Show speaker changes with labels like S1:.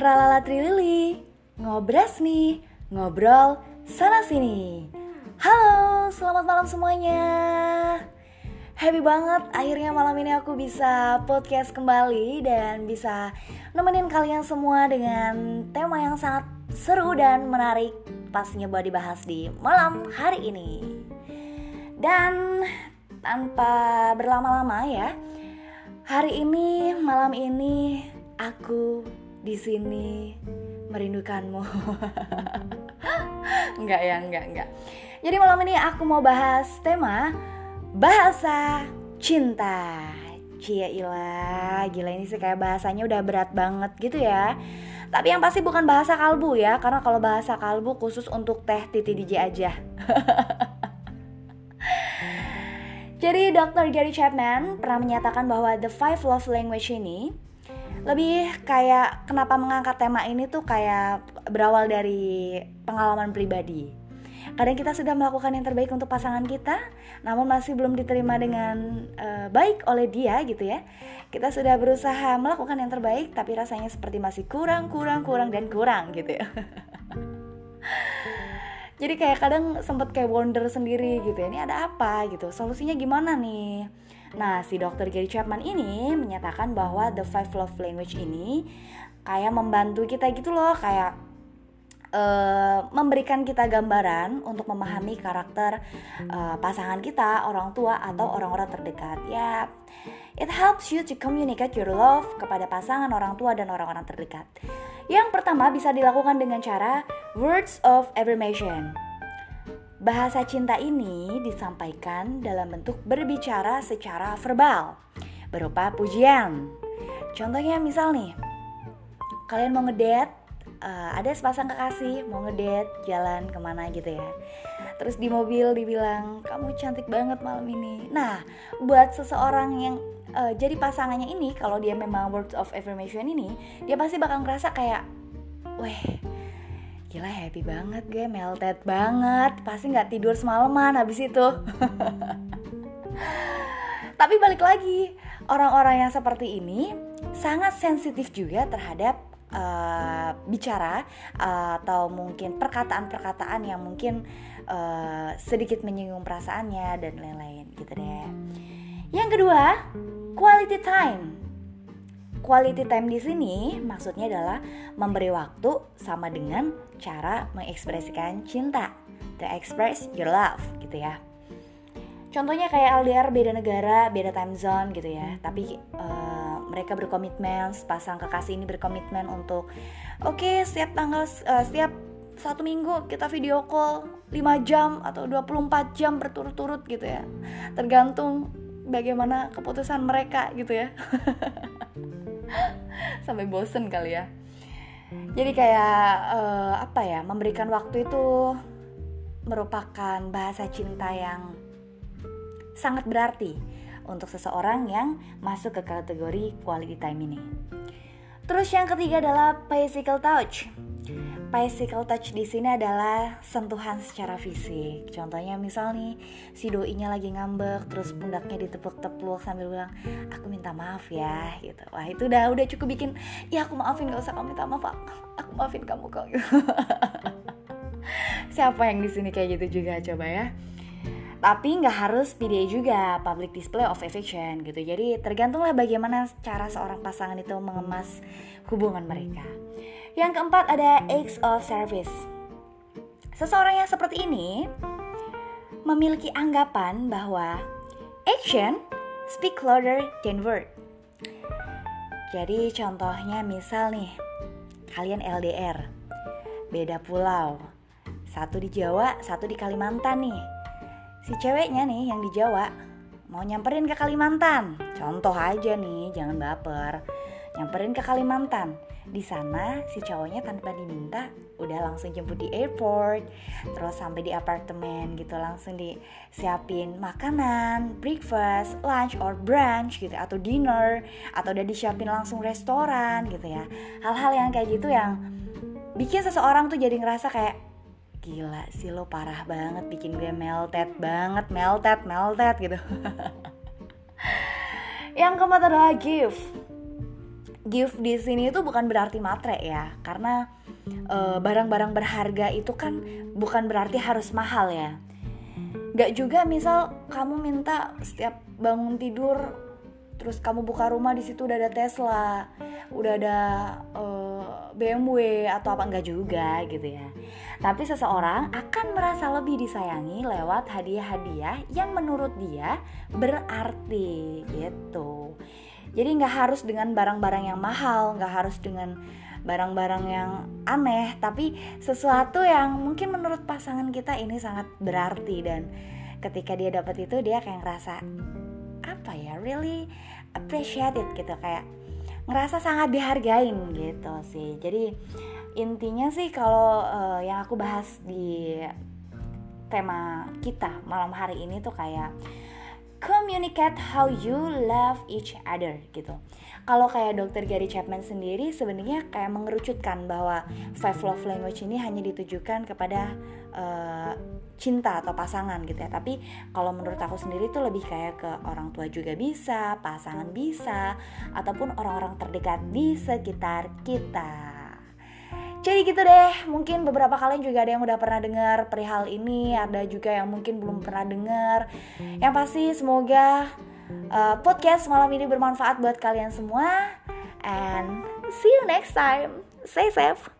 S1: Tralala Trilili, ngobras nih, ngobrol sana sini. Halo, selamat malam semuanya. Happy banget akhirnya malam ini aku bisa podcast kembali dan bisa nemenin kalian semua dengan tema yang sangat seru dan menarik pastinya buat dibahas di malam hari ini. Dan tanpa berlama-lama ya, hari ini malam ini aku di sini merindukanmu. enggak ya, enggak, enggak. Jadi malam ini aku mau bahas tema bahasa cinta. Cia ilah, gila ini sih kayak bahasanya udah berat banget gitu ya. Tapi yang pasti bukan bahasa kalbu ya, karena kalau bahasa kalbu khusus untuk teh titi DJ aja. Jadi Dr. Gary Chapman pernah menyatakan bahwa the five love language ini lebih kayak kenapa mengangkat tema ini tuh kayak berawal dari pengalaman pribadi. Kadang kita sudah melakukan yang terbaik untuk pasangan kita, namun masih belum diterima dengan uh, baik oleh dia gitu ya. Kita sudah berusaha melakukan yang terbaik, tapi rasanya seperti masih kurang, kurang, kurang dan kurang gitu ya. Jadi kayak kadang sempet kayak wonder sendiri gitu ya, ini ada apa gitu, solusinya gimana nih? Nah, si dokter Gary Chapman ini menyatakan bahwa the five love language ini kayak membantu kita gitu loh, kayak uh, memberikan kita gambaran untuk memahami karakter uh, pasangan kita, orang tua atau orang-orang terdekat. Ya, it helps you to communicate your love kepada pasangan, orang tua dan orang-orang terdekat. Yang pertama bisa dilakukan dengan cara words of affirmation. Bahasa cinta ini disampaikan dalam bentuk berbicara secara verbal, berupa pujian. Contohnya misal nih, kalian mau ngedate, uh, ada sepasang kekasih mau ngedate, jalan ke mana gitu ya. Terus di mobil dibilang, kamu cantik banget malam ini. Nah, buat seseorang yang uh, jadi pasangannya ini, kalau dia memang words of affirmation ini, dia pasti bakal ngerasa kayak, weh Gila happy banget gue, melted banget Pasti gak tidur semalaman habis itu Tapi balik lagi Orang-orang yang seperti ini Sangat sensitif juga terhadap uh, Bicara uh, Atau mungkin perkataan-perkataan yang mungkin uh, Sedikit menyinggung perasaannya Dan lain-lain gitu deh Yang kedua Quality time Quality time di sini maksudnya adalah memberi waktu sama dengan cara mengekspresikan cinta. To express your love gitu ya. Contohnya kayak LDR beda negara, beda time zone gitu ya. Tapi uh, mereka berkomitmen, pasang kekasih ini berkomitmen untuk oke okay, setiap tanggal uh, setiap satu minggu kita video call 5 jam atau 24 jam berturut-turut gitu ya. Tergantung bagaimana keputusan mereka gitu ya. sampai bosen kali ya jadi kayak uh, apa ya memberikan waktu itu merupakan bahasa cinta yang sangat berarti untuk seseorang yang masuk ke kategori quality time ini. Terus yang ketiga adalah physical touch. Physical touch di sini adalah sentuhan secara fisik. Contohnya misal nih si doinya lagi ngambek, terus pundaknya ditepuk-tepuk sambil bilang, "Aku minta maaf ya." gitu. Wah, itu udah udah cukup bikin, "Ya, aku maafin, gak usah kamu minta maaf, aku maafin kamu kok." Siapa yang di sini kayak gitu juga coba ya? Tapi nggak harus PDA juga, public display of affection gitu. Jadi tergantunglah bagaimana cara seorang pasangan itu mengemas hubungan mereka. Yang keempat ada acts of service. Seseorang yang seperti ini memiliki anggapan bahwa action speak louder than word. Jadi contohnya misal nih, kalian LDR, beda pulau, satu di Jawa, satu di Kalimantan nih. Si ceweknya nih yang di Jawa mau nyamperin ke Kalimantan. Contoh aja nih, jangan baper. Nyamperin ke Kalimantan di sana si cowoknya tanpa diminta udah langsung jemput di airport terus sampai di apartemen gitu langsung disiapin makanan breakfast lunch or brunch gitu atau dinner atau udah disiapin langsung restoran gitu ya hal-hal yang kayak gitu yang bikin seseorang tuh jadi ngerasa kayak gila sih lo parah banget bikin gue melted banget melted melted gitu yang keempat adalah gift gift di sini itu bukan berarti matre ya, karena eh, barang-barang uh, berharga itu kan bukan berarti harus mahal ya. Gak juga misal kamu minta setiap bangun tidur terus kamu buka rumah di situ udah ada Tesla, udah ada uh, BMW atau apa enggak juga gitu ya. Tapi seseorang akan merasa lebih disayangi lewat hadiah-hadiah yang menurut dia berarti gitu. Jadi nggak harus dengan barang-barang yang mahal, nggak harus dengan barang-barang yang aneh, tapi sesuatu yang mungkin menurut pasangan kita ini sangat berarti dan ketika dia dapat itu dia kayak ngerasa apa ya really appreciate it gitu kayak ngerasa sangat dihargain gitu sih. Jadi intinya sih kalau uh, yang aku bahas di tema kita malam hari ini tuh kayak communicate how you love each other gitu. Kalau kayak dokter Gary Chapman sendiri sebenarnya kayak mengerucutkan bahwa five love language ini hanya ditujukan kepada uh, cinta atau pasangan gitu ya. Tapi kalau menurut aku sendiri tuh lebih kayak ke orang tua juga bisa, pasangan bisa, ataupun orang-orang terdekat di sekitar kita. Jadi gitu deh, mungkin beberapa kalian juga ada yang udah pernah dengar perihal ini, ada juga yang mungkin belum pernah dengar. Yang pasti semoga uh, podcast malam ini bermanfaat buat kalian semua. And see you next time. Stay safe.